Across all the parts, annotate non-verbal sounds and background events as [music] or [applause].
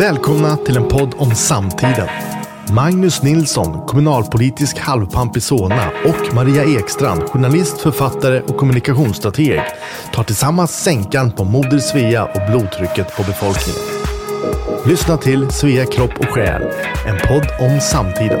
Välkomna till en podd om samtiden. Magnus Nilsson, kommunalpolitisk halvpamp i Solna och Maria Ekstrand, journalist, författare och kommunikationsstrateg tar tillsammans sänkan på Moder Svea och blodtrycket på befolkningen. Lyssna till Svea kropp och själ, en podd om samtiden.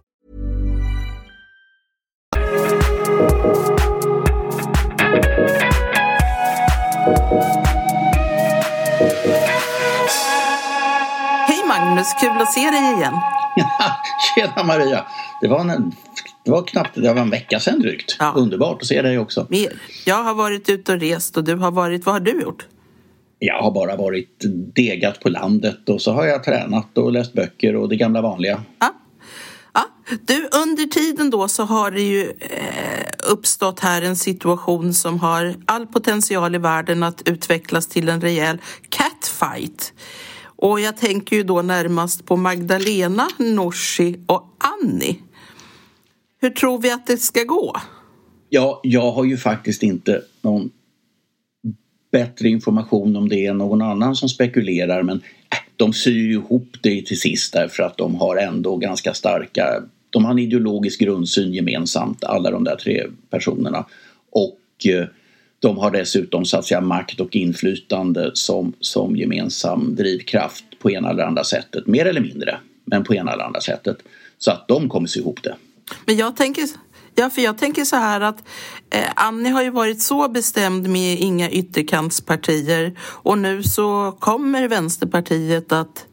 Hej Magnus, kul att se dig igen. [laughs] Tjena Maria! Det var, en, det var knappt det var en vecka sedan drygt. Ja. Underbart att se dig också. Jag har varit ute och rest och du har varit, vad har du gjort? Jag har bara varit degat på landet och så har jag tränat och läst böcker och det gamla vanliga. Ja. Du, under tiden då så har det ju eh, uppstått här en situation som har all potential i världen att utvecklas till en rejäl catfight. Och jag tänker ju då närmast på Magdalena, Nooshi och Annie. Hur tror vi att det ska gå? Ja, jag har ju faktiskt inte någon bättre information om det än någon annan som spekulerar men äh, de syr ihop det till sist därför att de har ändå ganska starka de har en ideologisk grundsyn gemensamt, alla de där tre personerna. Och eh, de har dessutom så att säga makt och inflytande som, som gemensam drivkraft på ena eller andra sättet. Mer eller mindre, men på ena eller andra sättet. Så att de kommer sy ihop det. Men jag tänker, ja, för jag tänker så här att eh, Annie har ju varit så bestämd med inga ytterkantspartier och nu så kommer Vänsterpartiet att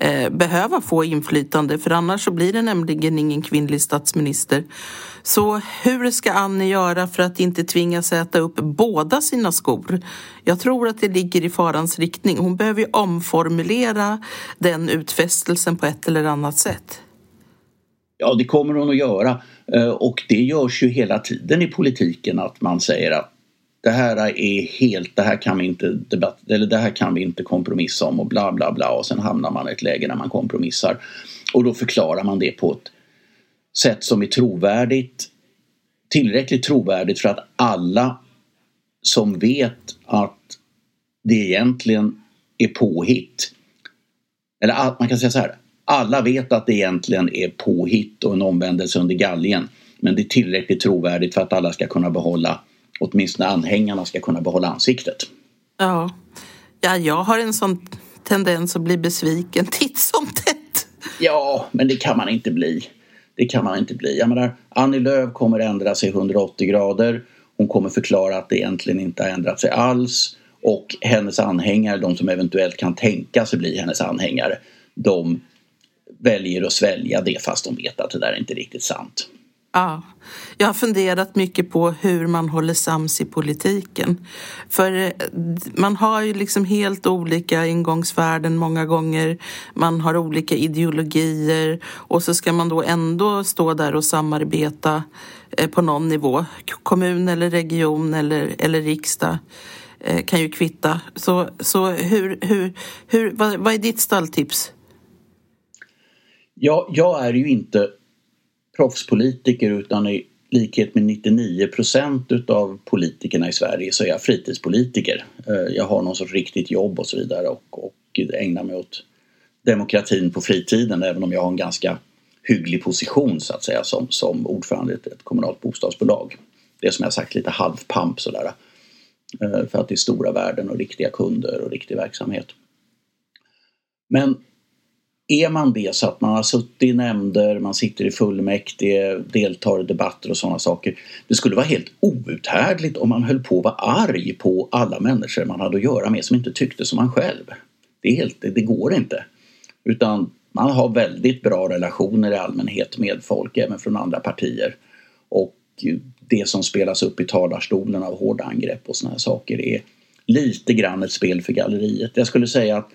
eh, behöva få inflytande för annars så blir det nämligen ingen kvinnlig statsminister. Så hur ska Annie göra för att inte tvingas äta upp båda sina skor? Jag tror att det ligger i farans riktning. Hon behöver ju omformulera den utfästelsen på ett eller annat sätt. Ja, det kommer hon att göra. Eh, och det görs ju hela tiden i politiken att man säger att det här är helt, det här kan vi inte debatt, eller det här kan vi inte kompromissa om och bla bla bla och sen hamnar man i ett läge när man kompromissar. Och då förklarar man det på ett sätt som är trovärdigt, tillräckligt trovärdigt för att alla som vet att det egentligen är påhitt. Eller att man kan säga så här. Alla vet att det egentligen är påhitt och en omvändelse under galgen. Men det är tillräckligt trovärdigt för att alla ska kunna behålla, åtminstone anhängarna ska kunna behålla ansiktet. Ja. ja, jag har en sån tendens att bli besviken [laughs] titt som tätt. Ja, men det kan man inte bli. Det kan man inte bli. Jag menar, Annie Lööf kommer ändra sig 180 grader. Hon kommer förklara att det egentligen inte har ändrat sig alls. Och hennes anhängare, de som eventuellt kan tänka sig bli hennes anhängare, de väljer att svälja det fast de vet att det där är inte riktigt sant. Ja, jag har funderat mycket på hur man håller sams i politiken. För eh, man har ju liksom helt olika ingångsvärden många gånger. Man har olika ideologier och så ska man då ändå stå där och samarbeta eh, på någon nivå. Kommun eller region eller, eller riksdag eh, kan ju kvitta. Så, så hur, hur, hur, vad, vad är ditt stalltips? Ja, jag är ju inte proffspolitiker utan i likhet med 99 procent utav politikerna i Sverige så är jag fritidspolitiker. Eh, jag har någon sorts riktigt jobb och så vidare och, och ägnar mig åt demokratin på fritiden även om jag har en ganska hygglig position så att säga som, som ordförande i ett, ett kommunalt bostadsbolag. Det är som jag sagt lite halvpamp sådär. Eh, för att det är stora värden och riktiga kunder och riktig verksamhet. Men är man det så att man har suttit i nämnder, man sitter i fullmäktige, deltar i debatter och sådana saker. Det skulle vara helt outhärdligt om man höll på att vara arg på alla människor man hade att göra med som inte tyckte som man själv. Det, är helt, det går inte. Utan man har väldigt bra relationer i allmänhet med folk, även från andra partier. Och det som spelas upp i talarstolen av hårda angrepp och såna saker är lite grann ett spel för galleriet. Jag skulle säga att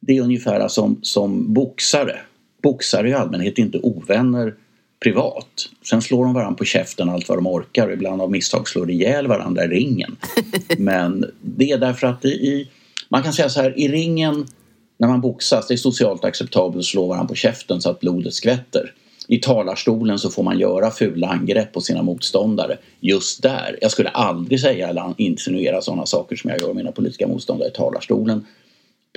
det är ungefär som, som boxare. Boxare i allmänhet är inte ovänner privat. Sen slår de varandra på käften allt vad de orkar och ibland av misstag slår ihjäl varandra i ringen. [laughs] Men det är därför att i, man kan säga så här, i ringen när man boxas, det är socialt acceptabelt att slå varandra på käften så att blodet skvätter. I talarstolen så får man göra fula angrepp på sina motståndare just där. Jag skulle aldrig säga eller insinuera sådana saker som jag gör med mina politiska motståndare i talarstolen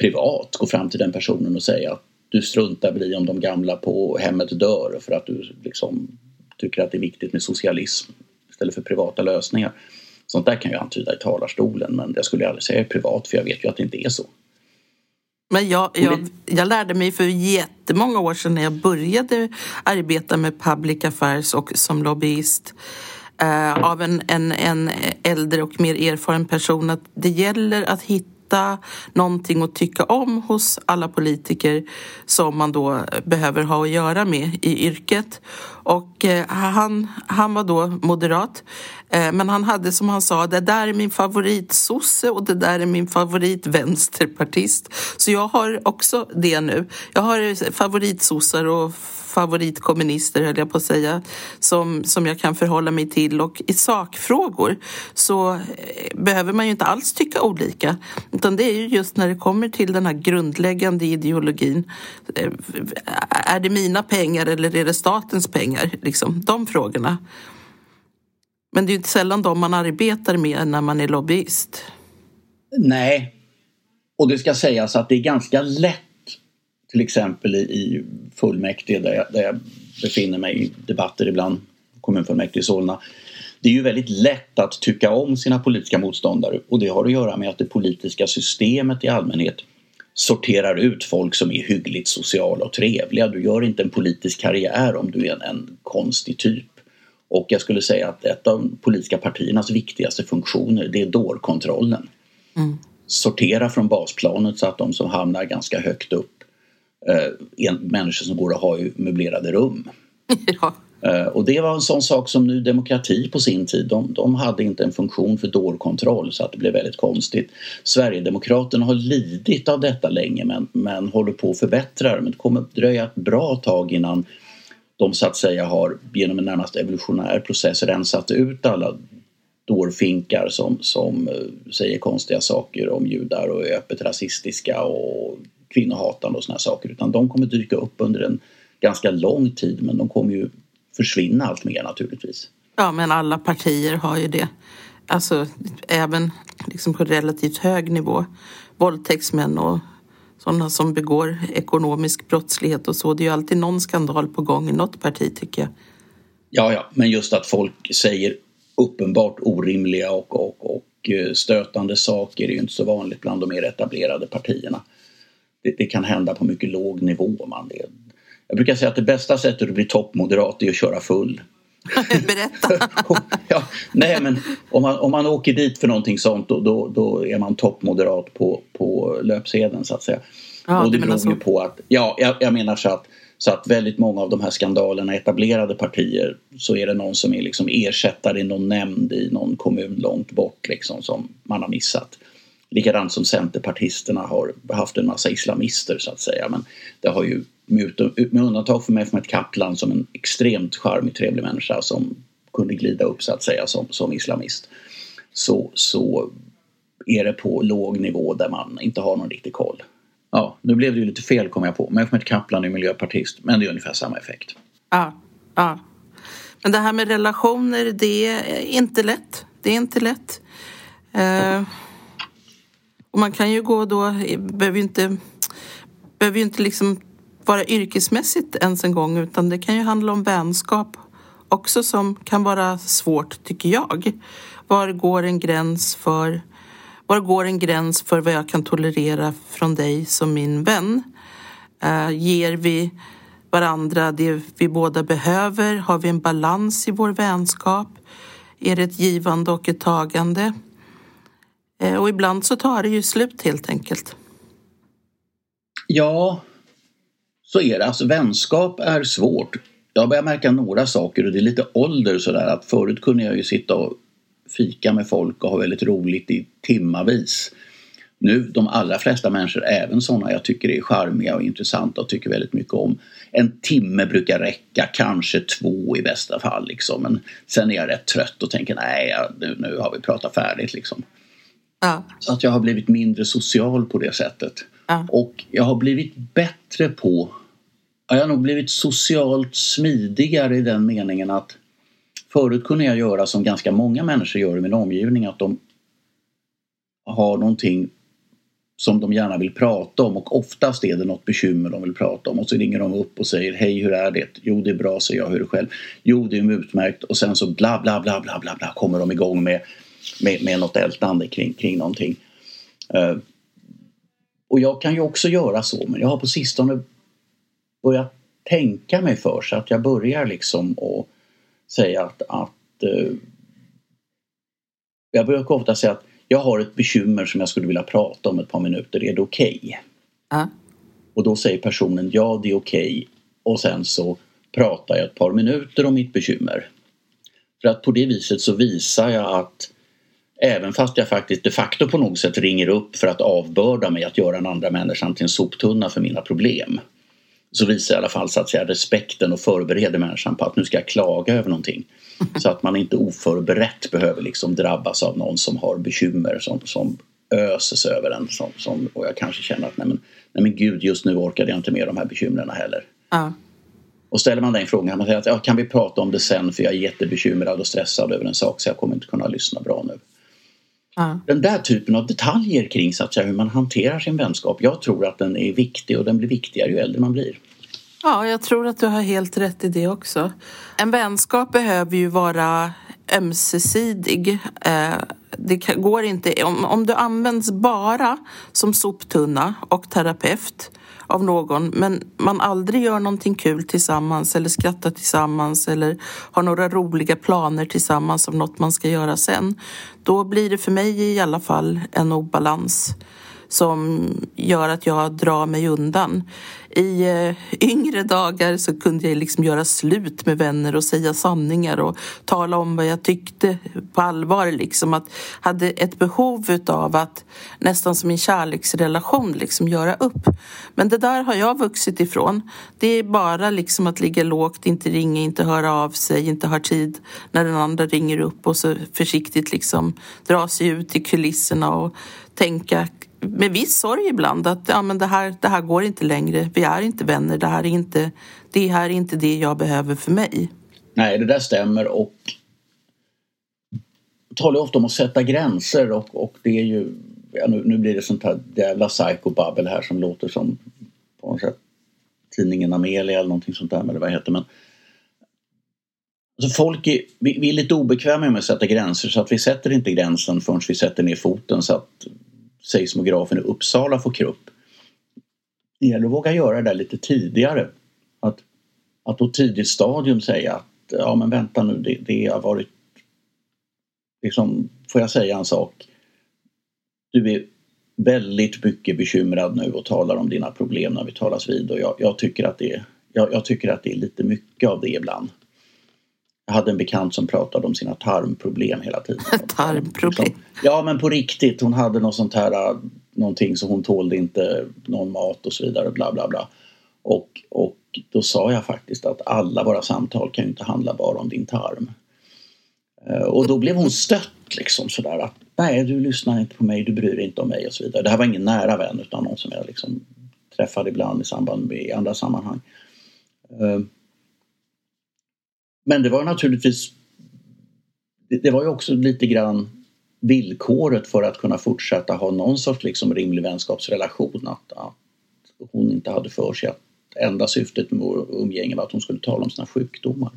privat. Gå fram till den personen och säga att du struntar väl om de gamla på hemmet dör för att du liksom tycker att det är viktigt med socialism istället för privata lösningar. Sånt där kan jag antyda i talarstolen men jag skulle aldrig säga privat för jag vet ju att det inte är så. Men jag, jag, jag, lärde mig för jättemånga år sedan när jag började arbeta med public affairs och som lobbyist eh, av en, en, en äldre och mer erfaren person att det gäller att hitta hitta någonting att tycka om hos alla politiker som man då behöver ha att göra med i yrket. Och eh, han, han var då moderat, eh, men han hade som han sa, det där är min favoritsosse och det där är min favoritvänsterpartist. Så jag har också det nu. Jag har favoritsossar och favoritkommunister, höll jag på att säga, som, som jag kan förhålla mig till. Och i sakfrågor så eh, behöver man ju inte alls tycka olika. Utan det är ju just när det kommer till den här grundläggande ideologin. Eh, är det mina pengar eller är det statens pengar? Liksom, de frågorna. Men det är ju inte sällan de man arbetar med när man är lobbyist. Nej, och det ska sägas att det är ganska lätt till exempel i, i fullmäktige där jag, där jag befinner mig i debatter ibland, kommunfullmäktige i Solna. Det är ju väldigt lätt att tycka om sina politiska motståndare och det har att göra med att det politiska systemet i allmänhet sorterar ut folk som är hyggligt sociala och trevliga. Du gör inte en politisk karriär om du är en, en konstig typ. Och jag skulle säga att ett av de politiska partiernas viktigaste funktioner det är dårkontrollen. Mm. Sortera från basplanet så att de som hamnar ganska högt upp eh, människor som går och har möblerade rum. [laughs] Ja. Eh, och det var en sån sak som Ny Demokrati på sin tid, de, de hade inte en funktion för dårkontroll så att det blev väldigt konstigt. Sverigedemokraterna har lidit av detta länge men, men håller på att förbättra det. Men det kommer dröja ett bra tag innan de så att säga har genom en närmast evolutionär process rensat ut alla dårfinkar som, som eh, säger konstiga saker om judar och är öppet rasistiska och kvinnohatande och såna saker utan de kommer dyka upp under en ganska lång tid men de kommer ju försvinna allt mer naturligtvis. Ja, men alla partier har ju det. Alltså även liksom på relativt hög nivå. Våldtäktsmän och sådana som begår ekonomisk brottslighet och så. Det är ju alltid någon skandal på gång i något parti tycker jag. Ja, ja, men just att folk säger uppenbart orimliga och, och, och eh, stötande saker är ju inte så vanligt bland de mer etablerade partierna det, det, kan hända på mycket låg nivå. Man. Det, jag brukar säga att det bästa sättet att bli toppmoderat är att köra full. [laughs] Berätta! [laughs] ja, nej men om man, om man åker dit för någonting sånt då, då, då är man toppmoderat på, på löpsedeln så att säga. Ja, och det beror ju på att, ja jag, jag menar så att så att väldigt många av de här skandalerna etablerade partier så är det någon som är liksom ersättare i någon nämnd i någon kommun långt bort liksom som man har missat. Likadant som Centerpartisterna har haft en massa islamister så att säga. Men det har ju med undantag för Mehmet Kaplan som en extremt charmig, trevlig människa som kunde glida upp så att säga som, som islamist. Så, så är det på låg nivå där man inte har någon riktig koll. Ja, nu blev det ju lite fel kom jag på. Mehmet Kaplan är miljöpartist men det är ungefär samma effekt. Ja, ja. Men det här med relationer, det är inte lätt. Det är inte lätt. Uh... Och man kan ju gå då, behöver ju inte, behöver ju inte liksom vara yrkesmässigt ens en gång utan det kan ju handla om vänskap också som kan vara svårt tycker jag. Var går en gräns för var går en gräns för vad jag kan tolerera från dig som min vän? Eh, ger vi varandra det vi båda behöver? Har vi en balans i vår vänskap? Är det ett givande och ett tagande? Eh, och ibland så tar det ju slut helt enkelt. Ja, så är det. Alltså vänskap är svårt. jag börjar märka några saker och det är lite ålder sådär att förut kunde jag ju sitta och fika med folk och ha väldigt roligt i timmavis. Nu, de allra flesta människor, även sådana jag tycker är charmiga och intressanta och tycker väldigt mycket om. En timme brukar räcka, kanske två i bästa fall. Liksom. Men sen är jag rätt trött och tänker nej, nu, nu har vi pratat färdigt. Liksom. Ja. Så att jag har blivit mindre social på det sättet. Ja. Och jag har blivit bättre på... Jag har nog blivit socialt smidigare i den meningen att förut kunde jag göra som ganska många människor gör i min omgivning att de har någonting som de gärna vill prata om och oftast är det något bekymmer de vill prata om och så ringer de upp och säger Hej hur är det? Jo det är bra säger jag, hur är det själv? Jo det är utmärkt och sen så bla bla bla bla bla bla kommer de igång med, med, med något ältande kring, kring någonting. Uh, och jag kan ju också göra så men jag har på sistone börjat tänka mig för så att jag börjar liksom att säga att, att uh, jag brukar ofta säga att jag har ett bekymmer som jag skulle vilja prata om ett par minuter, är det okej? Okay? Uh. Och då säger personen ja, det är okej. Okay. Och sen så pratar jag ett par minuter om mitt bekymmer. För att på det viset så visar jag att även fast jag faktiskt de facto på något sätt ringer upp för att avbörda mig att göra en andra människan till en soptunna för mina problem så visar jag i alla fall så att säga respekten och förbereder människan på att nu ska jag klaga över någonting. [laughs] Så att man inte oförberett behöver liksom drabbas av någon som har bekymmer som, som öses över en. Som, som, och jag kanske känner att nej men, nej men gud, just nu orkade jag inte med de här bekymren heller. Ja. Och ställer man den frågan, man säger att ja, kan vi prata om det sen för jag är jättebekymrad och stressad över en sak så jag kommer inte kunna lyssna bra nu. Ja. Den där typen av detaljer kring så att säga, hur man hanterar sin vänskap, jag tror att den är viktig och den blir viktigare ju äldre man blir. Ja, jag tror att du har helt rätt i det också. En vänskap behöver ju vara ömsesidig. Eh, det går inte, om, om du används bara som soptunna och terapeut av någon men man aldrig gör någonting kul tillsammans eller skrattar tillsammans eller har några roliga planer tillsammans om något man ska göra sen. Då blir det för mig i alla fall en obalans som gör att jag drar mig undan. I eh, yngre dagar så kunde jag liksom göra slut med vänner och säga sanningar och tala om vad jag tyckte på allvar. Liksom att hade ett behov av att nästan som en kärleksrelation liksom göra upp. Men det där har jag vuxit ifrån. Det är bara liksom att ligga lågt, inte ringa, inte höra av sig, inte ha tid när den andra ringer upp och så försiktigt liksom dra sig ut i kulisserna och tänka med viss sorg ibland att ja, men det, här, det här går inte längre. Vi är inte vänner. Det här är inte det, här är inte det jag behöver för mig. Nej, det där stämmer och jag talar ofta om att sätta gränser och, och det är ju ja, nu, nu blir det sånt här jävla psykobabbel här som låter som på något sätt tidningen Amelia eller någonting sånt där eller vad det heter men Alltså folk är, vi, vi, är lite obekväma med att sätta gränser så att vi sätter inte gränsen förrän vi sätter ner foten så att seismografen i Uppsala får krupp. Det gäller att våga göra det där lite tidigare. Att, att på tidigt stadium säga att ja men vänta nu, det, det har varit... Liksom, får jag säga en sak? Du är väldigt mycket bekymrad nu och talar om dina problem när vi talas vid och jag, jag tycker att det jag, jag, tycker att det är lite mycket av det ibland. Jag hade en bekant som pratade om sina tarmproblem hela tiden. [laughs] tarmproblem? Liksom, ja men på riktigt. Hon hade något sånt här, äh, någonting så hon tålde inte någon mat och så vidare. Bla bla bla. Och, och då sa jag faktiskt att alla våra samtal kan ju inte handla bara om din tarm. Äh, och då blev hon stött liksom sådär att nej du lyssnar inte på mig, du bryr dig inte om mig och så vidare. Det här var ingen nära vän utan någon som jag liksom träffade ibland i samband med i andra sammanhang. Men det var naturligtvis det var ju också lite grann villkoret för att kunna fortsätta ha någon sorts liksom rimlig vänskapsrelation. Att, att hon inte hade för sig att enda syftet med vår umgänge var att hon skulle tala om sina sjukdomar.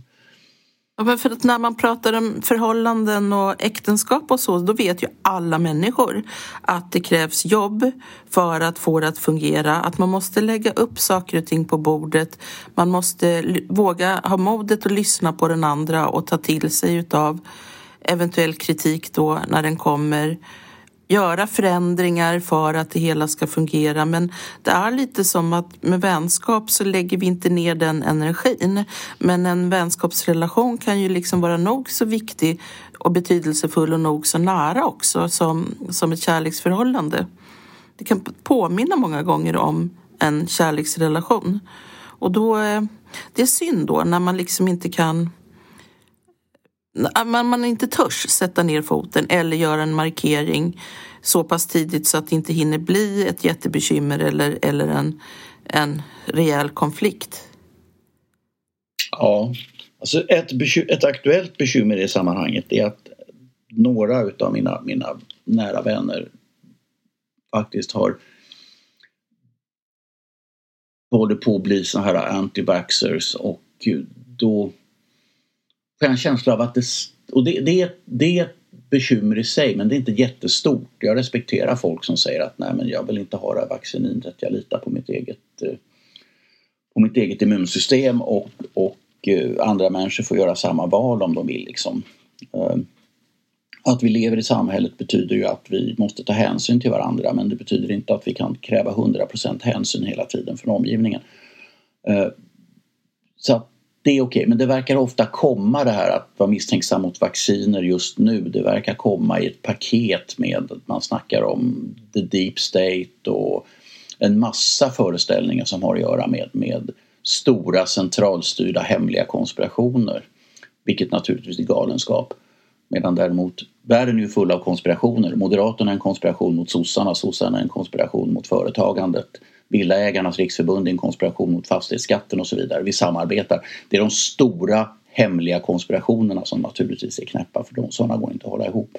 Ja, för att när man pratar om förhållanden och äktenskap och så, då vet ju alla människor att det krävs jobb för att få det att fungera. Att man måste lägga upp saker och ting på bordet. Man måste våga ha modet att lyssna på den andra och ta till sig utav eventuell kritik då när den kommer göra förändringar för att det hela ska fungera. Men det är lite som att med vänskap så lägger vi inte ner den energin. Men en vänskapsrelation kan ju liksom vara nog så viktig och betydelsefull och nog så nära också som, som ett kärleksförhållande. Det kan påminna många gånger om en kärleksrelation. Och då, eh, det är synd då när man liksom inte kan man, man inte törs sätta ner foten eller göra en markering så pass tidigt så att det inte hinner bli ett jättebekymmer eller, eller en, en rejäl konflikt. Ja, alltså ett, ett aktuellt bekymmer i sammanhanget är att några av mina, mina nära vänner faktiskt har håller på att bli så här anti-vaxxers och då får jag en känsla av att det, och det, det, det är ett bekymmer i sig men det är inte jättestort. Jag respekterar folk som säger att nej men jag vill inte ha det här vaccinet, jag litar på mitt eget, eh, på mitt eget immunsystem och, och eh, andra människor får göra samma val om de vill liksom. Ehm, att vi lever i samhället betyder ju att vi måste ta hänsyn till varandra men det betyder inte att vi kan kräva 100% hänsyn hela tiden från omgivningen. Ehm, så att det är okej, okay. men det verkar ofta komma det här att vara misstänksam mot vacciner just nu. Det verkar komma i ett paket med att man snackar om the deep state och en massa föreställningar som har att göra med, med stora centralstyrda hemliga konspirationer. Vilket naturligtvis är galenskap. Medan däremot världen är full av konspirationer. Moderaterna är en konspiration mot sossarna, sossarna är en konspiration mot företagandet. Villaägarnas riksförbund är en konspiration mot fastighetsskatten och så vidare. Vi samarbetar. Det är de stora hemliga konspirationerna som naturligtvis är knäppa för de, sådana går inte att hålla ihop.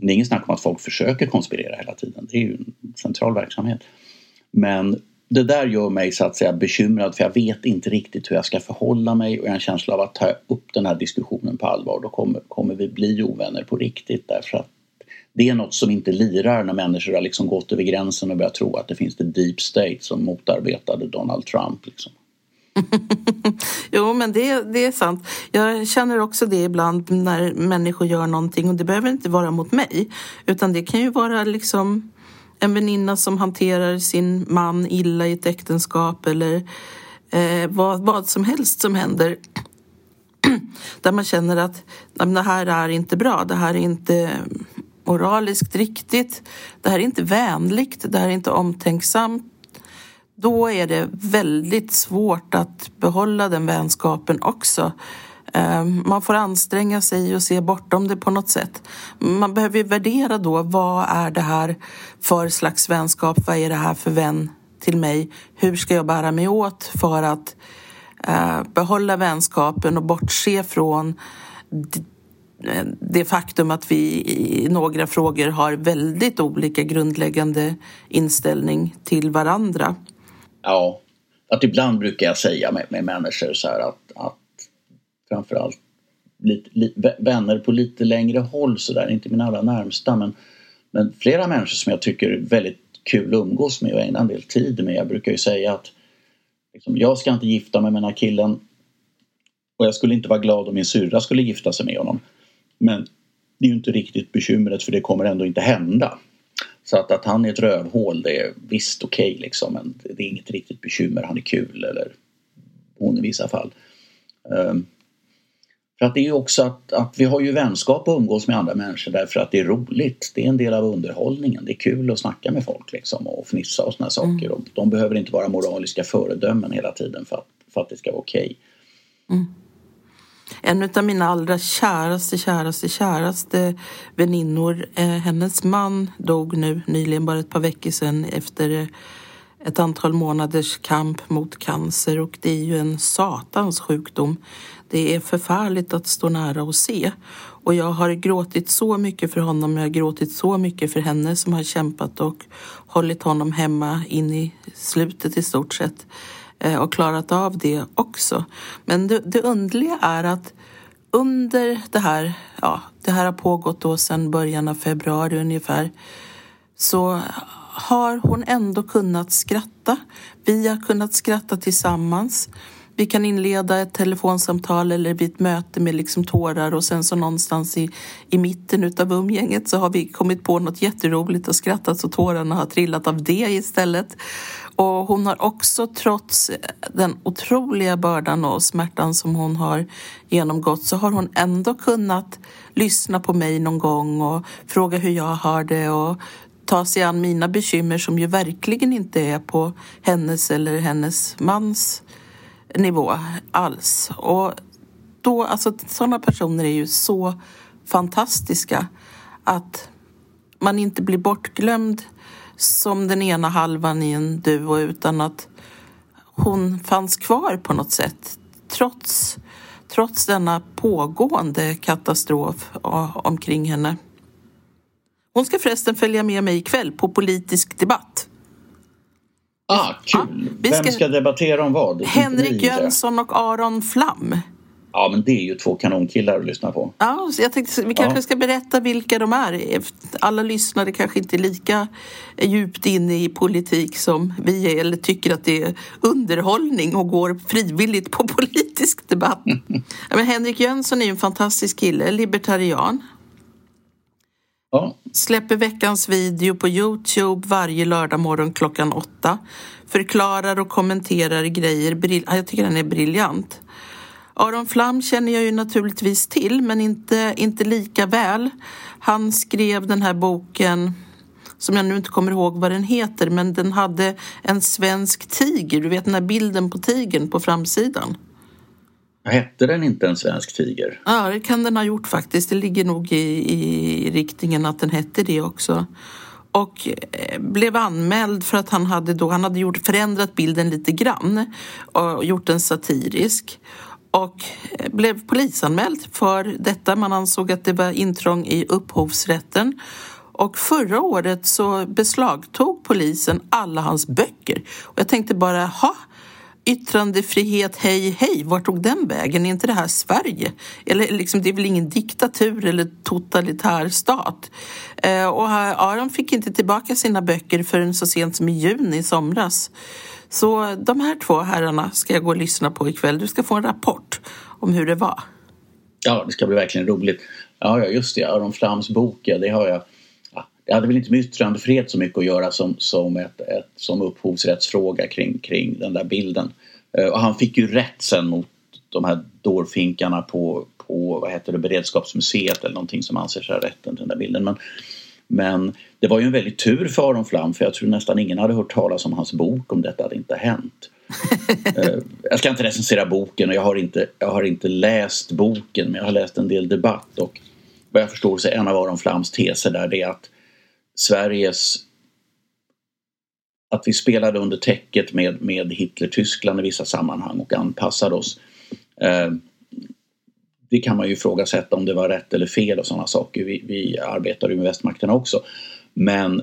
Det är ingen snack om att folk försöker konspirera hela tiden. Det är ju en central verksamhet. Men det där gör mig så att säga bekymrad för jag vet inte riktigt hur jag ska förhålla mig och jag har en känsla av att ta upp den här diskussionen på allvar då kommer, kommer vi bli ovänner på riktigt därför att det är något som inte lirar när människor har liksom gått över gränsen och börjat tro att det finns det deep state som motarbetade Donald Trump. Liksom. [laughs] jo, men det, det är sant. Jag känner också det ibland när människor gör någonting och det behöver inte vara mot mig utan det kan ju vara liksom en väninna som hanterar sin man illa i ett äktenskap eller eh, vad, vad som helst som händer [clears throat] där man känner att det här är inte bra, det här är inte moraliskt riktigt, det här är inte vänligt, det här är inte omtänksamt. Då är det väldigt svårt att behålla den vänskapen också. Ehm, man får anstränga sig och se bortom det på något sätt. Man behöver värdera då, vad är det här för slags vänskap? Vad är det här för vän till mig? Hur ska jag bära mig åt för att eh, behålla vänskapen och bortse från det faktum att vi i några frågor har väldigt olika grundläggande inställning till varandra. Ja, att ibland brukar jag säga med, med människor så här att, att framförallt lite, li, vänner på lite längre håll så där, inte mina allra närmsta men, men flera människor som jag tycker är väldigt kul att umgås med och ägna en del tid med. Jag brukar ju säga att liksom, jag ska inte gifta mig med den här killen och jag skulle inte vara glad om min syrra skulle gifta sig med honom. Men det är ju inte riktigt bekymret för det kommer ändå inte hända. Så att, att han är ett rövhål det är visst okej okay, liksom men det är inget riktigt bekymmer. Han är kul eller hon i vissa fall. Um, för att det är ju också att, att vi har ju vänskap och umgås med andra människor därför att det är roligt. Det är en del av underhållningen. Det är kul att snacka med folk liksom och fnissa och såna saker. Mm. Och de behöver inte vara moraliska föredömen hela tiden för att, för att det ska vara okej. Okay. Mm. En av mina allra käraste, käraste, käraste väninnor, eh, hennes man dog nu nyligen, bara ett par veckor sedan efter eh, ett antal månaders kamp mot cancer och det är ju en satans sjukdom. Det är förfärligt att stå nära och se. Och jag har gråtit så mycket för honom, jag har gråtit så mycket för henne som har kämpat och hållit honom hemma in i slutet i stort sett. Eh, och klarat av det också. Men det, det underliga är att under det här, ja, det här har pågått då sedan början av februari ungefär, så har hon ändå kunnat skratta. Vi har kunnat skratta tillsammans. vi kan inleda ett telefonsamtal eller vid ett möte med liksom tårar och sen så någonstans i, i mitten utav umgänget så har vi kommit på något jätteroligt och skrattat så tårarna har trillat av det istället. Och hon har också trots den otroliga bördan och smärtan som hon har genomgått så har hon ändå kunnat lyssna på mig någon gång och fråga hur jag har det och ta sig an mina bekymmer som ju verkligen inte är på hennes eller hennes mans nivå alls. Och då, alltså sådana personer är ju så fantastiska att man inte blir bortglömd som den ena halvan i en duo utan att hon fanns kvar på något sätt trots, trots denna pågående katastrof omkring henne. Hon ska förresten följa med mig ikväll på politisk debatt. Ah, kul! Ja, Vem ska, ska debattera om vad? Henrik Jönsson och Aron Flam. Ja, men det är ju två kanonkillar att lyssna på. Ja, så jag tänkte vi kanske ja. ska berätta vilka de är. Alla lyssnare kanske inte är lika djupt inne i politik som vi är eller tycker att det är underhållning och går frivilligt på [laughs] politisk debatt. [laughs] men Henrik Jönsson är en fantastisk kille, libertarian. Ja. Släpper veckans video på Youtube varje lördag morgon klockan åtta. Förklarar och kommenterar grejer. Jag tycker den är briljant. Aron Flam känner jag ju naturligtvis till, men inte, inte lika väl. Han skrev den här boken som jag nu inte kommer ihåg vad den heter, men den hade en svensk tiger. Du vet den här bilden på tigern på framsidan. Hette den inte en svensk tiger? Ja, det kan den ha gjort faktiskt. Det ligger nog i, i riktningen att den hette det också. Och eh, blev anmäld för att han hade, då, han hade gjort, förändrat bilden lite grann och gjort den satirisk och eh, blev polisanmäld för detta. Man ansåg att det var intrång i upphovsrätten. Och förra året så beslagtog polisen alla hans böcker. Och jag tänkte bara, ha yttrandefrihet, hej hej, vart tog den vägen? Är inte det här Sverige? Eller liksom, det är väl ingen diktatur eller totalitär stat? Eh, och Aron fick inte tillbaka sina böcker förrän så sent som i juni i somras. Så de här två herrarna ska jag gå och lyssna på ikväll. Du ska få en rapport om hur det var. Ja, det ska bli verkligen roligt. Ja, just det. Aron Flams bok, ja, det har jag. Ja, det hade väl inte med yttrandefrihet så mycket att göra som, som, ett, ett, som upphovsrättsfråga kring, kring den där bilden. Eh, och han fick ju rätt sen mot de här dårfinkarna på, på vad heter det, Beredskapsmuseet eller någonting som anser sig ha rätten till den där bilden. Men men det var ju en väldigt tur för Aron Flam för jag tror nästan ingen hade hört talas om hans bok om detta hade inte hänt. [laughs] Eh, jag ska inte recensera boken och jag har inte, jag har inte läst boken men jag har läst en del debatt och vad jag förstår så är en av Aron Flams teser där det är att Sveriges att vi spelade under täcket med, med Hitler-Tyskland i vissa sammanhang och anpassade oss. Det kan man ju ifrågasätta om det var rätt eller fel och sådana saker. Vi, vi arbetar ju med västmakterna också. Men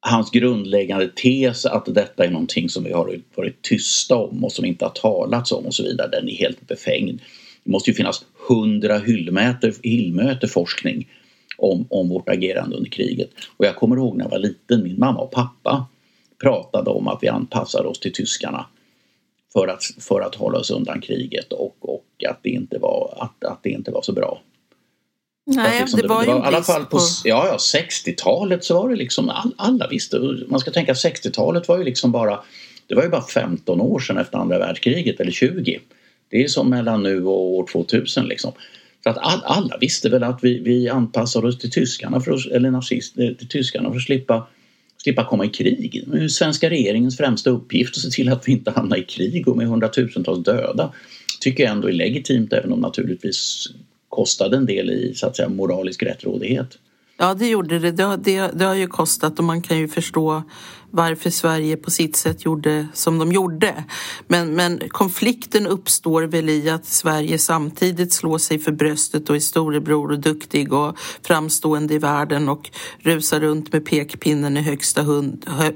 hans grundläggande tes att detta är någonting som vi har varit tysta om och som inte har talats om och så vidare, den är helt befängd. Det måste ju finnas hundra hyllmeter, hyllmeter forskning om, om vårt agerande under kriget. Och jag kommer ihåg när jag var liten, min mamma och pappa pratade om att vi anpassade oss till tyskarna för att, för att hålla oss undan kriget och, och att, det inte var, att, att det inte var så bra. Nej, liksom, det var ju det var, i alla fall på, på... Ja, ja 60-talet så var det liksom all, alla visste. Man ska tänka 60-talet var ju liksom bara det var ju bara 15 år sedan efter andra världskriget eller 20. Det är som mellan nu och år 2000 liksom. För att all, alla visste väl att vi, vi anpassade oss till tyskarna för att, eller nazist, till tyskarna för att slippa slippa komma i krig. Det är svenska regeringens främsta uppgift att se till att vi inte hamnar i krig och med hundratusentals döda. Tycker jag ändå är legitimt även om naturligtvis kostade en del i så att säga moralisk rättrådighet. Ja, det gjorde det. Det, det. det har ju kostat och man kan ju förstå varför Sverige på sitt sätt gjorde som de gjorde. Men, men konflikten uppstår väl i att Sverige samtidigt slår sig för bröstet och är storebror och duktig och framstående i världen och rusar runt med pekpinnen i högsta, hund, hö,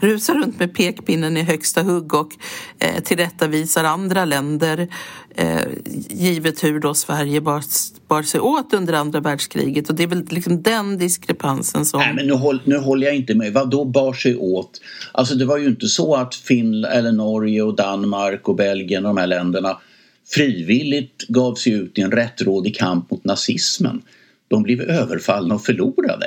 rusar runt med pekpinnen i högsta hugg och eh, tillrättavisar andra länder eh, givet hur då Sverige bar, bar sig åt under andra världskriget och det är väl liksom den diskrepansen som... Nej men nu, håll, nu håller jag inte med. Vad då bar sig åt? Alltså det var ju inte så att Finland eller Norge och Danmark och Belgien och de här länderna frivilligt gav sig ut i en rättrådig kamp mot nazismen. De blev överfallna och förlorade.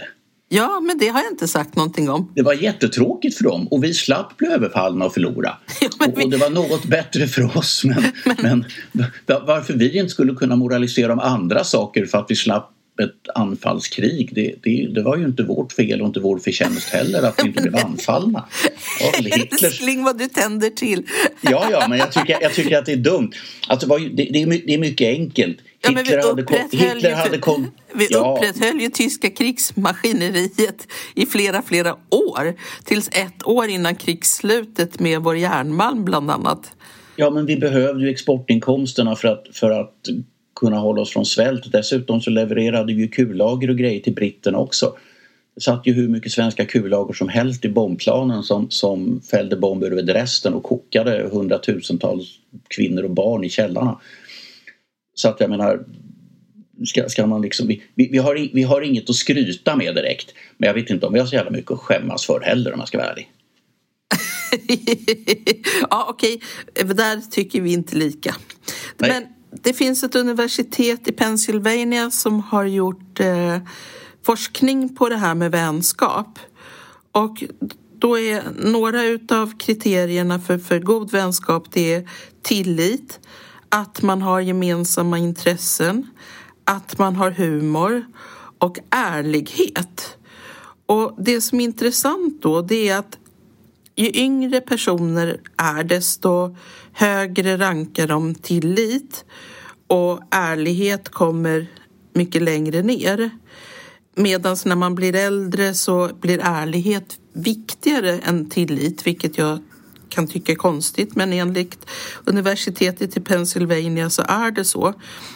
Ja, men det har jag inte sagt någonting om. Det var jättetråkigt för dem och vi slapp bli överfallna och förlora. [laughs] Ja, vi... Och det var något bättre för oss. Men, [laughs] men... men varför vi inte skulle kunna moralisera om andra saker för att vi slapp ett anfallskrig. Det, det, det, var ju inte vårt fel och inte vår förtjänst heller att vi inte [laughs] blev anfallna. Älskling vad du tänder till. ja, ja, men jag tycker, jag tycker att det är dumt. Alltså, det, det, är, det är mycket enkelt. Ja, Hitler hade, Hitler hade kom, Vi ja. upprätthöll ju tyska krigsmaskineriet i flera, flera år. Tills ett år innan krigsslutet med vår järnmalm bland annat. Ja, men vi behövde ju exportinkomsterna för att, för att kunna hålla oss från svält. Dessutom så levererade vi ju kullager och grejer till britterna också. Det satt ju hur mycket svenska kullager som helst i bombplanen som, som fällde bomber över Dresden och kokade hundratusentals kvinnor och barn i källarna. Så att jag menar, ska, ska man liksom, vi, vi, har, vi har inget att skryta med direkt. Men jag vet inte om vi har så jävla mycket att skämmas för heller om jag ska vara ärlig. [laughs] ja, okej. Okay. Där tycker vi inte lika. Nej. Men det finns ett universitet i Pennsylvania som har gjort eh, forskning på det här med vänskap. Och då är några utav kriterierna för, för god vänskap det är tillit, att man har gemensamma intressen, att man har humor och ärlighet. Och det som är intressant då det är att ju yngre personer är desto högre rankar de tillit och ärlighet kommer mycket längre ner. Medan när man blir äldre så blir ärlighet viktigare än tillit, vilket jag kan tycka är konstigt, men enligt universitetet i Pennsylvania så är det så.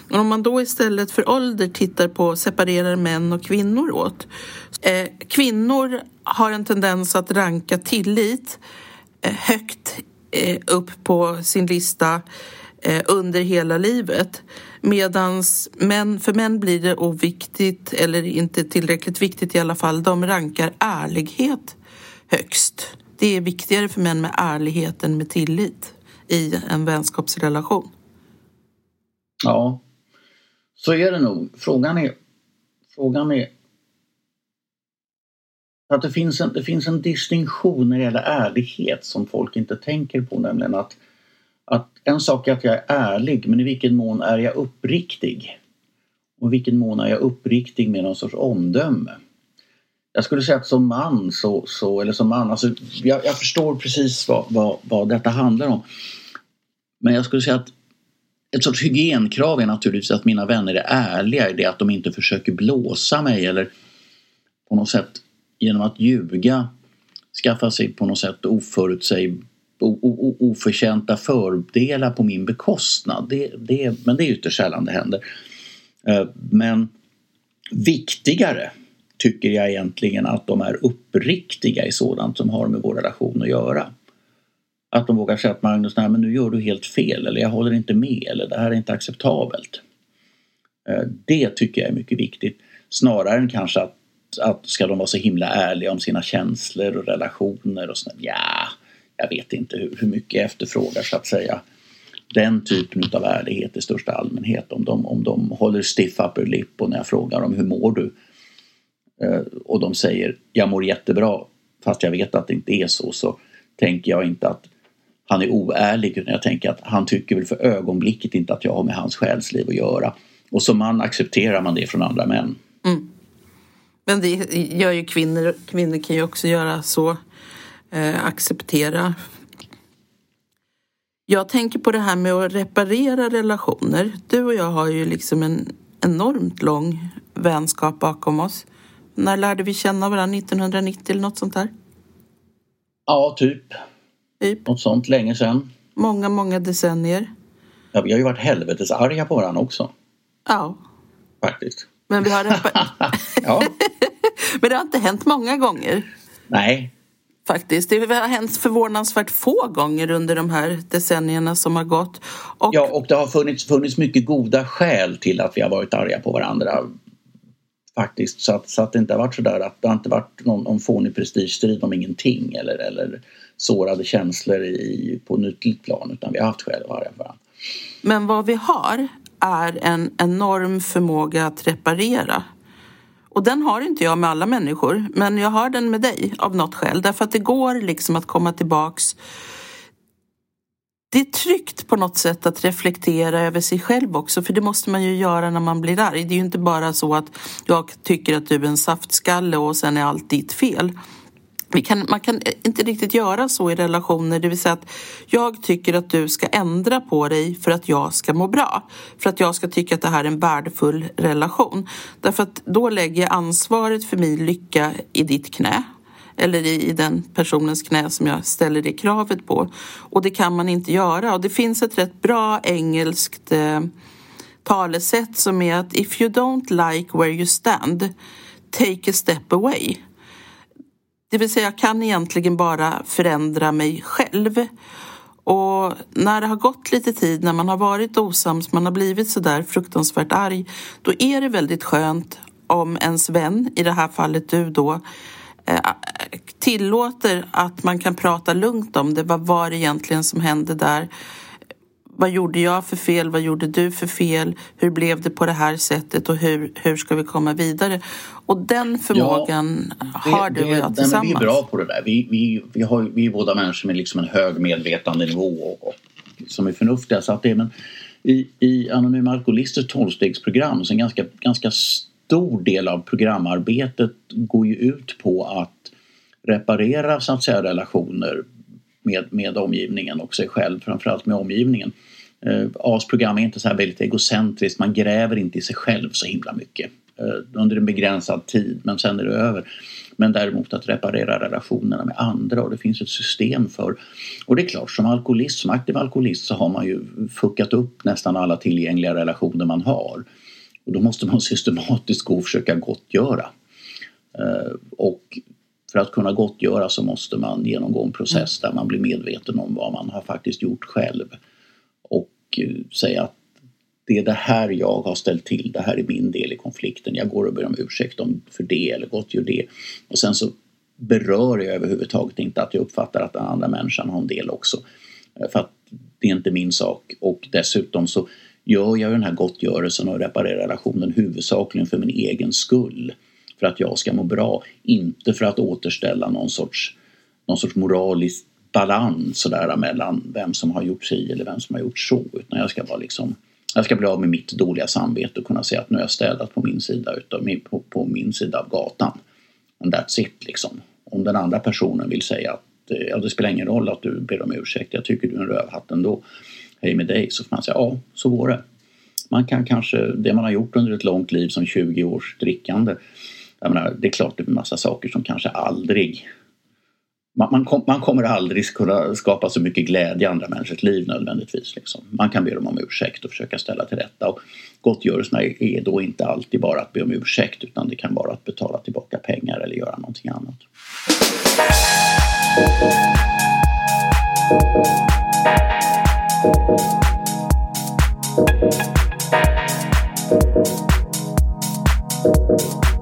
Om man då istället för ålder tittar på separerar män och kvinnor åt. Eh, kvinnor har en tendens att ranka tillit eh, högt eh, upp på sin lista eh, under hela livet. Medan män, för män blir det oviktigt, eller inte tillräckligt viktigt i alla fall, de rankar ärlighet högst. Det är viktigare för män med ärlighet än med tillit i en vänskapsrelation. Ja, så är det nog. Frågan är, frågan är att det finns, en, det finns en distinktion när det gäller ärlighet som folk inte tänker på, nämligen att, att en sak är att jag är ärlig, men i vilken mån är jag uppriktig? Och i vilken mån är jag uppriktig med någon sorts omdöme? Jag skulle säga att som man så, så eller som man, alltså jag, jag förstår precis vad, vad, vad detta handlar om. Men jag skulle säga att ett sorts hygienkrav är naturligtvis att mina vänner är ärliga i det att de inte försöker blåsa mig eller på något sätt genom att ljuga skaffa sig på något sätt oförutsäg, oförtjänta fördelar på min bekostnad. Det, det, men det är ytterst sällan det händer. Eh, men viktigare tycker jag egentligen att de är uppriktiga i sådant som har med vår relation att göra. Att de vågar säga att Magnus, nej men nu gör du helt fel eller jag håller inte med eller det här är inte acceptabelt. Eh, det tycker jag är mycket viktigt. Snarare än kanske att, att ska de vara så himla ärliga om sina känslor och relationer och sådär. Ja, jag vet inte hur, hur mycket jag efterfrågar så att säga den typen av ärlighet i största allmänhet. Om de, om de håller stiff upper lip och när jag frågar dem hur mår du? Eh, och de säger jag mår jättebra fast jag vet att det inte är så så tänker jag inte att han är oärlig utan jag tänker att han tycker väl för ögonblicket inte att jag har med hans själsliv att göra. Och som man accepterar man det från andra män. Mm. Men det gör ju kvinnor. Kvinnor kan ju också göra så. Eh, acceptera. Jag tänker på det här med att reparera relationer. Du och jag har ju liksom en enormt lång vänskap bakom oss. När lärde vi känna varandra? 1990 eller något sånt där? Ja, typ. typ. Något sånt länge sedan. Många, många decennier. Ja, vi har ju varit helvetes arga på varandra också. Ja. Faktiskt. Men vi har [laughs] ja. [laughs] Men det har inte hänt många gånger. Nej. Faktiskt. Det har hänt förvånansvärt få gånger under de här decennierna som har gått. Och... Ja, och det har funnits, funnits mycket goda skäl till att vi har varit arga på varandra Faktiskt, så att, så att det inte har varit sådär att det har inte varit någon, någon fånig prestigestrid om ingenting eller, eller sårade känslor i, på nyttigt plan utan vi har haft skäl att vara varandra. Men vad vi har är en enorm förmåga att reparera. Och den har inte jag med alla människor, men jag har den med dig av något skäl. Därför att det går liksom att komma tillbaks det är tryggt på något sätt att reflektera över sig själv också för det måste man ju göra när man blir arg. Det är ju inte bara så att jag tycker att du är en saftskalle och sen är allt ditt fel. Kan, man kan inte riktigt göra så i relationer, det vill säga att jag tycker att du ska ändra på dig för att jag ska må bra. För att jag ska tycka att det här är en värdefull relation. Därför att då lägger jag ansvaret för min lycka i ditt knä eller i, i den personens knä som jag ställer det kravet på. Och det kan man inte göra. Och det finns ett rätt bra engelskt eh, talesätt som är att if you don't like where you stand, take a step away. Det vill säga, jag kan egentligen bara förändra mig själv. Och när det har gått lite tid, när man har varit osams, man har blivit sådär fruktansvärt arg, då är det väldigt skönt om ens vän, i det här fallet du då, eh, tillåter att man kan prata lugnt om det. Vad var det egentligen som hände där? Vad gjorde jag för fel? Vad gjorde du för fel? Hur blev det på det här sättet och hur, hur ska vi komma vidare? Och den förmågan ja, det, har du och jag tillsammans. vi är bra på det där. Vi, vi, vi, har, vi är båda människor med liksom en hög medvetandenivå och, och som är förnuftiga. Så att det, men i, i Anonyma Alkoholisters tolvstegsprogram, så en ganska, ganska stor del av programarbetet går ju ut på att reparera så att säga, relationer med, med omgivningen och sig själv, framförallt med omgivningen. Eh, AS program är inte så här väldigt egocentriskt, man gräver inte i sig själv så himla mycket eh, under en begränsad tid men sen är det över. Men däremot att reparera relationerna med andra och det finns ett system för. Och det är klart, som alkoholist, som aktiv alkoholist så har man ju fuckat upp nästan alla tillgängliga relationer man har. Och då måste man [laughs] systematiskt gå och försöka gottgöra. Eh, och för att kunna gottgöra så måste man genomgå en process där man blir medveten om vad man har faktiskt gjort själv. Och eh, säga att det är det här jag har ställt till, det här är min del i konflikten. Jag går och ber om ursäkt för det eller gottgör det. Och sen så berör jag överhuvudtaget inte att jag uppfattar att den andra människan har en del också. Eh, för att det är inte min sak och dessutom så gör jag den här gottgörelsen och reparerar relationen huvudsakligen för min egen skull. För att jag ska må bra, inte för att återställa någon sorts, någon sorts moralisk balans sådär mellan vem som har gjort sig eller vem som har gjort så. Utan jag ska vara liksom jag ska bli av med mitt dåliga samvete och kunna säga att nu har jag städat på min sida, utav, på, på min sida av gatan. And that's it liksom. Om den andra personen vill säga att eh, ja, det spelar ingen roll att du ber om ursäkt, jag tycker du är en rövhatt ändå hej med dig så får man säga ja, så går det. Man kan kanske, det man har gjort under ett långt liv som 20 års drickande, jag menar, det är klart det är en massa saker som kanske aldrig man, man, kom, man, kommer aldrig kunna skapa så mycket glädje i andra människors liv nödvändigtvis. Liksom. Man kan be dem om ursäkt och försöka ställa till rätta. Och gottgörelserna är då inte alltid bara att be om ursäkt utan det kan vara att betala tillbaka pengar eller göra någonting annat.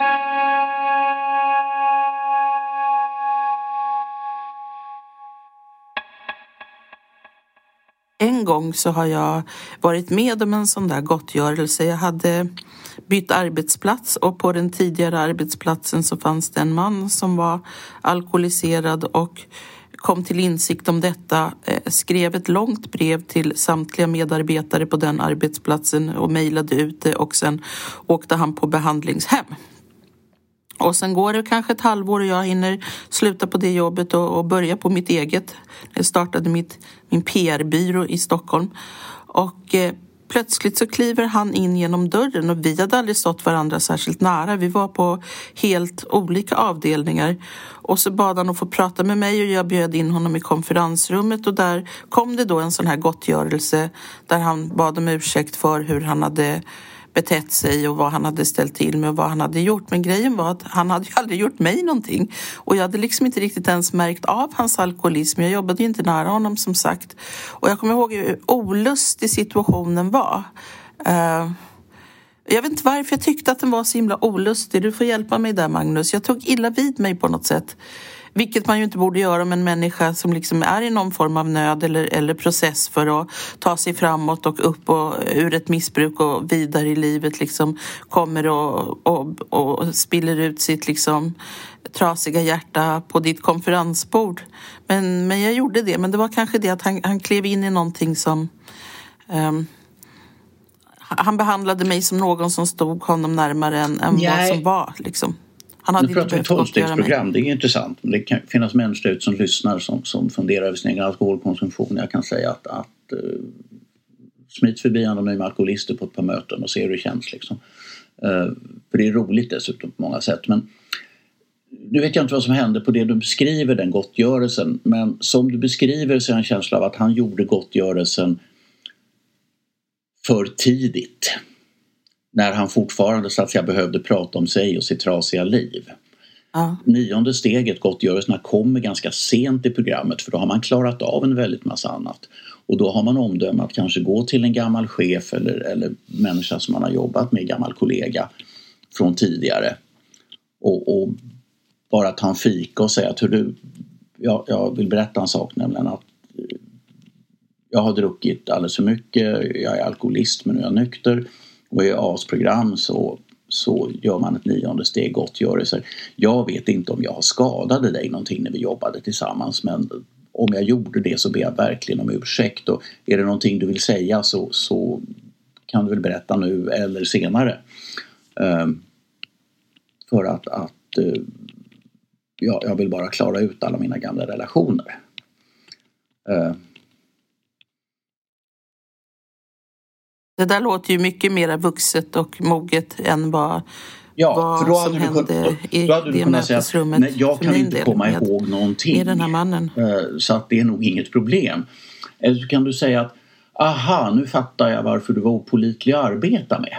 En gång så har jag varit med om en sån där gottgörelse. Jag hade bytt arbetsplats och på den tidigare arbetsplatsen så fanns det en man som var alkoholiserad och kom till insikt om detta, eh, skrev ett långt brev till samtliga medarbetare på den arbetsplatsen och mejlade ut det och sen åkte han på behandlingshem. Och sen går det kanske ett halvår och jag hinner sluta på det jobbet och, och börja på mitt eget. Jag startade mitt, min PR-byrå i Stockholm. Och eh, plötsligt så kliver han in genom dörren och vi hade aldrig stått varandra särskilt nära. Vi var på helt olika avdelningar. Och så bad han att få prata med mig och jag bjöd in honom i konferensrummet och där kom det då en sån här gottgörelse där han bad om ursäkt för hur han hade betett sig och vad han hade ställt till med och vad han hade gjort. Men grejen var att han hade ju aldrig gjort mig någonting. Och jag hade liksom inte riktigt ens märkt av hans alkoholism. Jag jobbade ju inte nära honom som sagt. Och jag kommer ihåg hur olustig situationen var. Uh, jag vet inte varför jag tyckte att den var så himla olustig. Du får hjälpa mig där Magnus. Jag tog illa vid mig på något sätt. Vilket man ju inte borde göra om en människa som liksom är i någon form av nöd eller, eller process för att ta sig framåt och upp och ur ett missbruk och vidare i livet liksom kommer och, och, och spiller ut sitt liksom trasiga hjärta på ditt konferensbord. Men, men jag gjorde det. Men det var kanske det att han, han klev in i någonting som um, han behandlade mig som någon som stod honom närmare än, än vad som var. Liksom. Han hade nu pratar vi tolvstegsprogram, det är intressant. Det kan finnas människor ut som lyssnar som, som funderar över sin egen alkoholkonsumtion. Jag kan säga att, att uh, smit förbi anonyma alkoholister på ett par möten och se hur det känns. Liksom. Uh, för det är roligt dessutom på många sätt. Men nu vet jag inte vad som hände på det du beskriver, den gottgörelsen. Men som du beskriver så är jag en känsla av att han gjorde gottgörelsen för tidigt när han fortfarande så att säga, behövde prata om sig och sitt trasiga liv. Ja. Nionde steget, gottgörelserna, kommer ganska sent i programmet för då har man klarat av en väldigt massa annat. Och då har man omdöme att kanske gå till en gammal chef eller, eller människa som man har jobbat med, gammal kollega från tidigare. Och, och bara ta en fika och säga att hur du, jag, jag vill berätta en sak nämligen att jag har druckit alldeles för mycket, jag är alkoholist men nu är jag nykter och i AS-program så, så gör man ett nionde steg gottgörelse. Jag vet inte om jag skadade dig någonting när vi jobbade tillsammans men om jag gjorde det så ber jag verkligen om ursäkt och är det någonting du vill säga så, så kan du väl berätta nu eller senare. Um, för att, att uh, ja, jag vill bara klara ut alla mina gamla relationer. Uh, Det där låter ju mycket mer vuxet och moget än vad, ja, vad för då hade som hände kunnat, i då hade det mötesrummet. Nej, jag kan inte komma med, ihåg någonting. Eh, så att det är nog inget problem. Eller så kan du säga att aha, nu fattar jag varför du var opolitlig att arbeta med.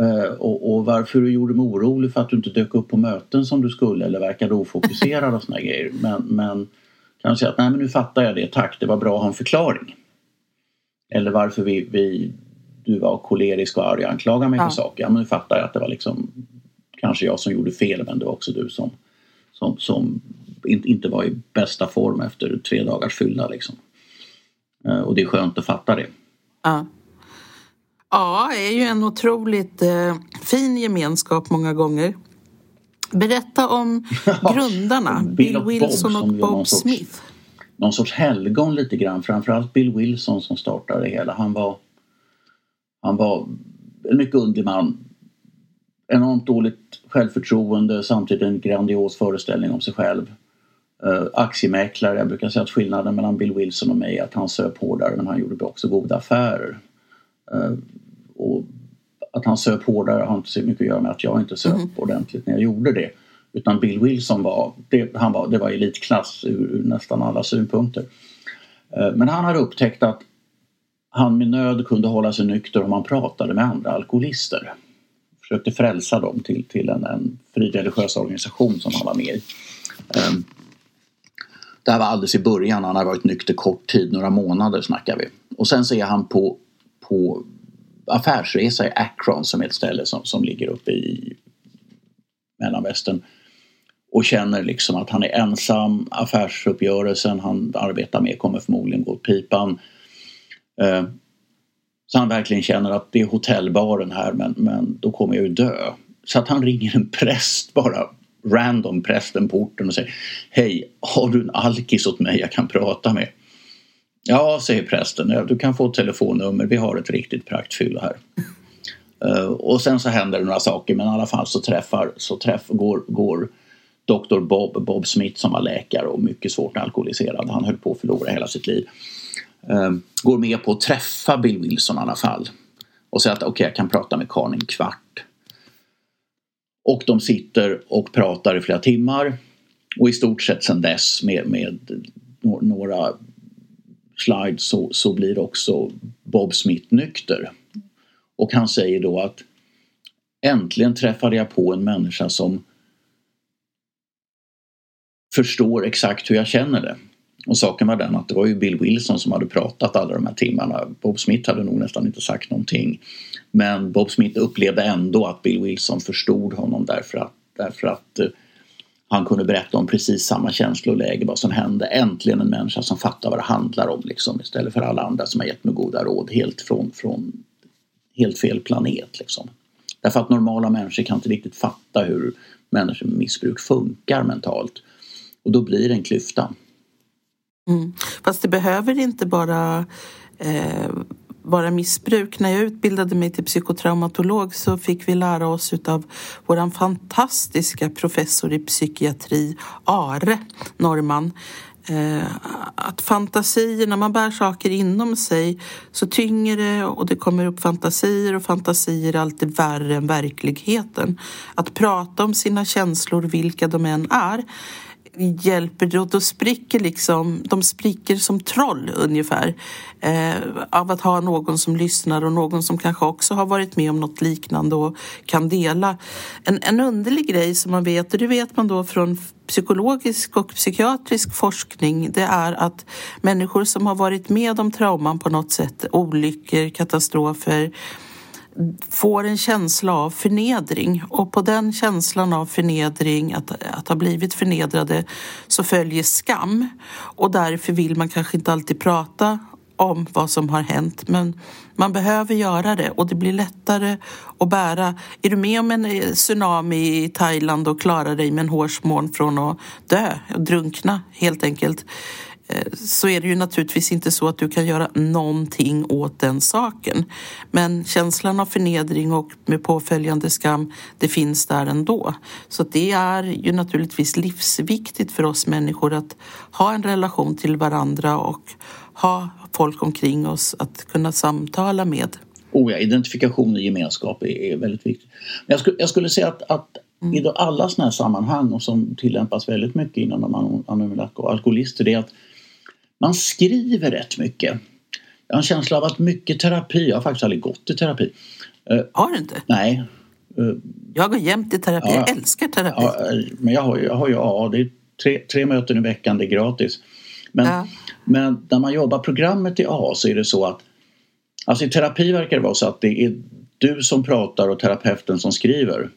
Uh, och, och, varför du gjorde mig orolig för att du inte dök upp på möten som du skulle eller verkade ofokuserad och såna grejer. Men, men kan du säga att nej men nu fattar jag det, tack, det var bra att ha en förklaring. Eller varför vi, vi du var kolerisk och arg och anklagade mig ja. för saker. Ja, men nu fattar jag att det var liksom kanske jag som gjorde fel men det var också du som, som, som inte var i bästa form efter tre dagars fylla liksom. Eh, och det är skönt att fatta det. Ja. Ja, det är ju en otroligt eh, fin gemenskap många gånger. Berätta om [laughs] grundarna, Bill, Bill Wilson Bob, och Bob Smith. Sorts, någon sorts helgon lite grann, framförallt Bill Wilson som startade det hela. Han var han var en mycket underlig man. Enormt dåligt självförtroende, samtidigt en grandios föreställning om sig själv. Uh, aktiemäklare, jag brukar säga att skillnaden mellan Bill Wilson och mig är att han söp hårdare men han gjorde också goda affärer. Uh, och att han söp hårdare har inte så mycket att göra med att jag inte söp mm. ordentligt när jag gjorde det. Utan Bill Wilson var, det, han var, det var elitklass ur, ur nästan alla synpunkter. Uh, men han har upptäckt att han med nöd kunde hålla sig nykter om han pratade med andra alkoholister. Försökte frälsa dem till, till en, en frireligiös organisation som han var med i. Um, det här var alldeles i början, han har varit nykter kort tid, några månader snackar vi. Och sen så är han på, på affärsresa i Akron som är ett ställe som, som ligger uppe i Mellanvästern och känner liksom att han är ensam, affärsuppgörelsen han arbetar med kommer förmodligen gå åt pipan Eh, så han verkligen känner att det är hotellbaren här men, men då kommer jag ju dö. Så att han ringer en präst bara random prästen på orten och säger Hej, har du en alkis åt mig jag kan prata med? Ja, säger prästen, du kan få ett telefonnummer, vi har ett riktigt praktfylla här. Uh, och sen så händer det några saker men i alla fall så träffar, så träff, går, går Dr Bob, Bob Smith som var läkare och mycket svårt alkoholiserad. Han höll på att förlora hela sitt liv eh, går med på att träffa Bill Wilson i alla fall. Och säger att okej, okay, jag kan prata med karln en kvart. Och de sitter och pratar i flera timmar. Och i stort sett sen dess med, med några slides så, så blir också Bob Smith nykter. Och han säger då att äntligen träffade jag på en människa som förstår exakt hur jag känner det. Och saken var den att det var ju Bill Wilson som hade pratat alla de här timmarna. Bob Smith hade nog nästan inte sagt någonting. Men Bob Smith upplevde ändå att Bill Wilson förstod honom därför att, därför att eh, han kunde berätta om precis samma känsloläge, vad som hände. Äntligen en människa som fattar vad det handlar om liksom, istället för alla andra som har gett mig goda råd helt från, från helt fel planet. Liksom. Därför att normala människor kan inte riktigt fatta hur människor med missbruk funkar mentalt. Och då blir det en klyfta. Mm. Fast det behöver inte bara eh, vara missbruk. När jag utbildade mig till psykotraumatolog så fick vi lära oss av vår fantastiska professor i psykiatri, Are Norman, eh, att fantasier, när man bär saker inom sig så tynger det och det kommer upp fantasier och fantasier är alltid värre än verkligheten. Att prata om sina känslor, vilka de än är, hjälper, och då spricker liksom, de spricker som troll ungefär. Eh, av att ha någon som lyssnar och någon som kanske också har varit med om något liknande och kan dela. En, en underlig grej som man vet, och det vet man då från psykologisk och psykiatrisk forskning, det är att människor som har varit med om trauman på något sätt, olyckor, katastrofer, får en känsla av förnedring och på den känslan av förnedring, att, att ha blivit förnedrade, så följer skam. Och därför vill man kanske inte alltid prata om vad som har hänt men man behöver göra det och det blir lättare att bära. Är du med om en eh, tsunami i Thailand och klarar dig med en hårsmån från att dö, drunkna helt enkelt så är det ju naturligtvis inte så att du kan göra någonting åt den saken. Men känslan av förnedring och med påföljande skam, det finns där ändå. Så det är ju naturligtvis livsviktigt för oss människor att ha en relation till varandra och ha folk omkring oss att kunna samtala med. Oh ja, identifikation och gemenskap är, väldigt viktigt. Men jag, skulle, jag skulle säga att, att mm. i alla sådana här sammanhang och som tillämpas väldigt mycket inom de anonyma alkoholister, det är att man skriver rätt mycket. Jag har en känsla av att mycket terapi, jag har faktiskt aldrig gått i terapi. Eh, har du inte? Nej. Eh, jag går jämt i terapi, ja, jag älskar terapi. Ja, eh, men jag har, jag har ju ja, det är tre, tre möten i veckan, det är gratis. Men, ja. men när man jobbar programmet i A så är det så att Alltså i terapi verkar det vara så att det är du som pratar och terapeuten som skriver.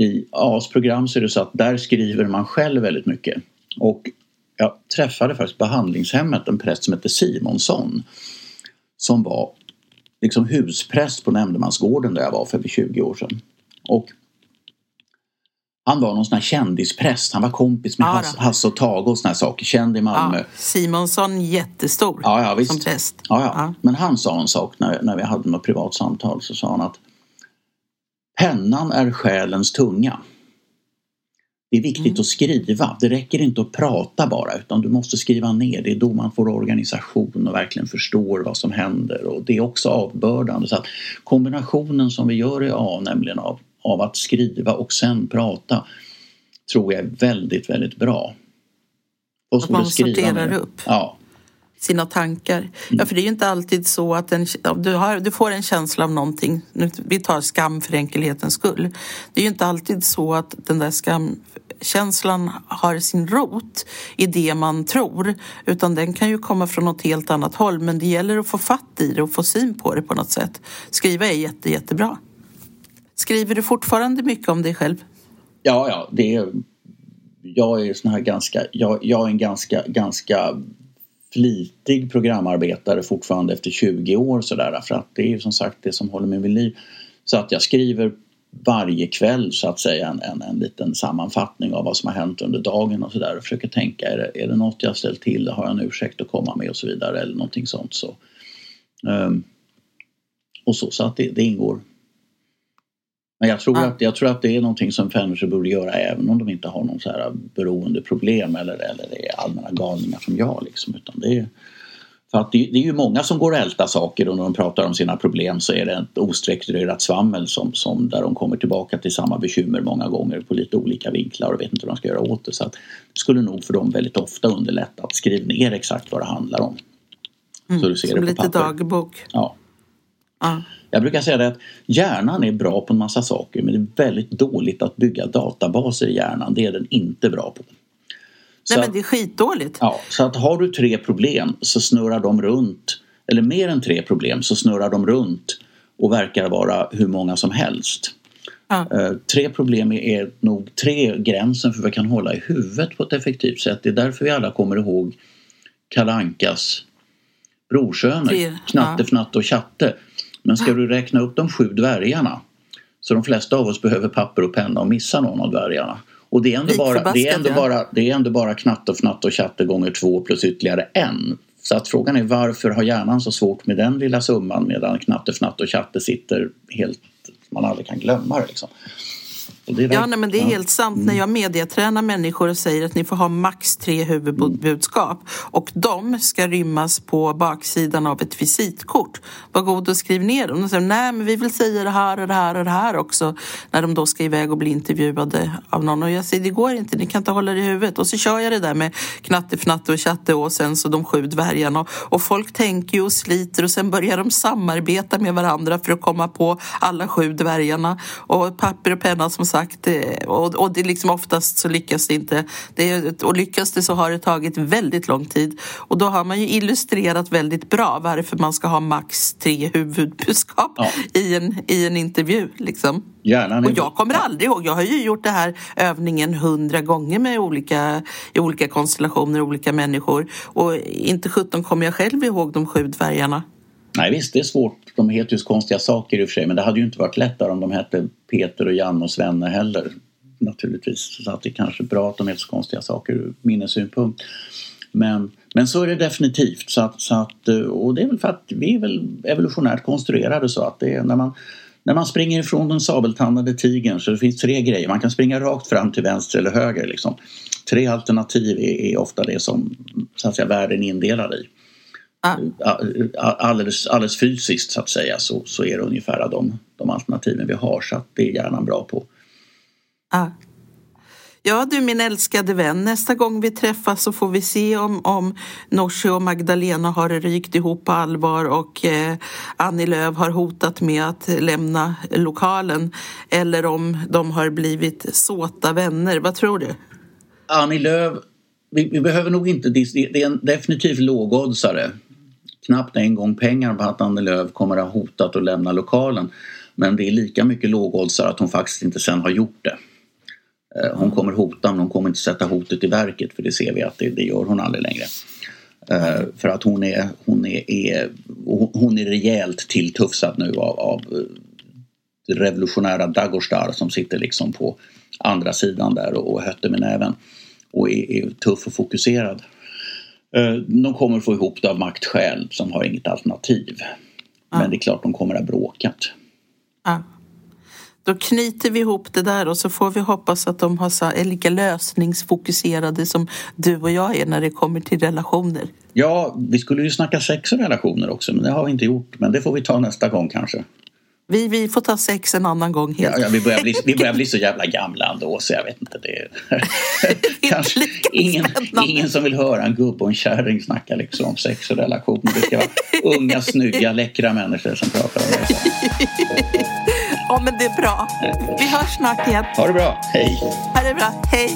I A's program så är det så att där skriver man själv väldigt mycket. Och jag träffade faktiskt behandlingshemmet en präst som hette Simonsson som var liksom huspräst på nämndemansgården där jag var för 20 år sedan. Och han var någon sån här kändispräst. Han var kompis med ja, Hasse och Tage och såna här saker. Känd i Malmö. Ja, Simonsson jättestor ja, ja, visst. som präst. Ja, ja. ja. Men han sa en sak när, när vi hade något privat samtal. Så sa han att pennan är själens tunga. Det är viktigt mm. att skriva. Det räcker inte att prata bara utan du måste skriva ner. Det är då man får organisation och verkligen förstår vad som händer och det är också avbördande. Så att kombinationen som vi gör i A, nämligen av, av att skriva och sen prata, tror jag är väldigt, väldigt bra. Och att man sorterar upp? Ja. Sina tankar. Mm. Ja, för det är ju inte alltid så att en, du, har, du får en känsla av någonting. Vi tar skam för enkelhetens skull. Det är ju inte alltid så att den där skam, känslan har sin rot i det man tror utan den kan ju komma från något helt annat håll men det gäller att få fatt i det och få syn på det på något sätt. Skriva är jätte, jättebra. Skriver du fortfarande mycket om dig själv? Ja, ja, det är, jag är sån här ganska, jag, jag är en ganska, ganska flitig programarbetare fortfarande efter 20 år sådär för att det är ju som sagt det som håller mig vid liv. Så att jag skriver varje kväll så att säga en, en, en liten sammanfattning av vad som har hänt under dagen och sådär och försöker tänka är det, är det något jag ställt till, har jag en ursäkt att komma med och så vidare eller någonting sånt så. Um, och så, så att det, det ingår. Men jag tror, ah. att, jag tror att det är någonting som människor borde göra även om de inte har någon så här beroendeproblem eller, eller är allmänna galningar som jag. Liksom, utan det är, för att det, det, är ju många som går och ältar saker och när de pratar om sina problem så är det ett ostrukturerat svammel som, som där de kommer tillbaka till samma bekymmer många gånger på lite olika vinklar och vet inte vad de ska göra åt det. Så att det skulle nog för dem väldigt ofta underlätta att skriva ner exakt vad det handlar om. Mm, så du ser som det på lite papper. dagbok. Ja. Ah. Jag brukar säga det att hjärnan är bra på en massa saker men det är väldigt dåligt att bygga databaser i hjärnan. Det är den inte bra på. Nej men det är skitdåligt. Ja, så att har du tre problem så snurrar de runt, eller mer än tre problem så snurrar de runt och verkar vara hur många som helst. Ja. Uh, tre problem är nog tre gränsen för vad vi kan hålla i huvudet på ett effektivt sätt. Det är därför vi alla kommer ihåg Kalankas brorsöner, Knatte, Fnatte och Chatte. Men ska du räkna upp de sju dvärgarna så de flesta av oss behöver papper och penna och missa någon av dvärgarna. Och det är ändå, bara, det är ändå, bara, det är ändå bara knatt och fnatt och chatte gånger två plus ytterligare en. Så att frågan är varför har hjärnan så svårt med den lilla summan medan knatte, fnatt och chatte sitter helt, man aldrig kan glömma det liksom. Ja, nej, men det är helt sant. Mm. När jag mediatränar människor och säger att ni får ha max tre huvudbudskap och de ska rymmas på baksidan av ett visitkort. Var god och skriv ner dem. De säger nej, men vi vill säga det här och det här och det här också när de då ska iväg och bli intervjuade av någon. Och jag säger det går inte, ni kan inte hålla det i huvudet. Och så kör jag det där med knatte, fnatte och chatte och sen så de sju dvärgarna. Och folk tänker ju och sliter och sen börjar de samarbeta med varandra för att komma på alla sju dvärgarna. Och papper och penna som sagt sagt. Eh, och, och det liksom oftast så lyckas det inte. Det, och lyckas det så har det tagit väldigt lång tid. Och då har man ju illustrerat väldigt bra varför man ska ha max tre huvudbudskap ja. i, en, i en intervju. Liksom. Gärna. Och jag kommer aldrig ihåg, jag har ju gjort det här övningen hundra gånger med olika, i olika konstellationer, olika människor. Och inte sjutton kommer jag själv ihåg de sju dvärgarna. Nej visst, det är svårt. De heter ju konstiga saker i och för sig men det hade ju inte varit lättare om de hette Peter och Jan och Svenne heller. Naturligtvis. Så att det är kanske är bra att de heter så konstiga saker ur minnessynpunkt. Men, men så är det definitivt. Så att, så att, och det är väl för att vi är väl evolutionärt konstruerade så att det är när man när man springer ifrån den sabeltandade tigern så det finns tre grejer. Man kan springa rakt fram till vänster eller höger. Liksom. Tre alternativ är, är ofta det som så att säga, världen är indelad i. Alldeles, alldeles fysiskt så att säga så, så är det ungefär de, de alternativen vi har så att det är hjärnan bra på. Ah. Ja du min älskade vän, nästa gång vi träffas så får vi se om, om Nooshi och Magdalena har rykt ihop på allvar och eh, Annie Lööf har hotat med att lämna lokalen eller om de har blivit såta vänner. Vad tror du? Annie Lööf, vi, vi behöver nog inte, det är en definitivt lågoddsare knappt en gång pengar på att Annie Lööf kommer att ha hotat att lämna lokalen. Men det är lika mycket lågoddsare att hon faktiskt inte sen har gjort det. Eh, hon kommer hota men hon kommer inte sätta hotet i verket för det ser vi att det, det gör hon aldrig längre. Eh, för att hon är, hon är, är, hon är rejält tilltufsad nu av, av det revolutionära Dagostar som sitter liksom på andra sidan där och, och hötter med näven och är, är tuff och fokuserad. Eh, de kommer få ihop det av maktskäl som har inget alternativ. Ja. Men det är klart de kommer att ha bråkat. Ja. Då knyter vi ihop det där och så får vi hoppas att de har, är lika lösningsfokuserade som du och jag är när det kommer till relationer. Ja, vi skulle ju snacka sex och relationer också men det har vi inte gjort. Men det får vi ta nästa gång kanske. Vi, vi får ta sex en annan gång. Ja, ja, vi, börjar bli, vi börjar bli så jävla gamla ändå så jag vet inte. Det är, [laughs] kanske ingen, ingen som vill höra en gubbe och en kärring snacka liksom om sex och relationer. Det ska vara unga, snygga, läckra människor som pratar om det. Ja, men det är bra. Vi hörs snart igen. Ha det bra. Hej. Ha det bra. Hej.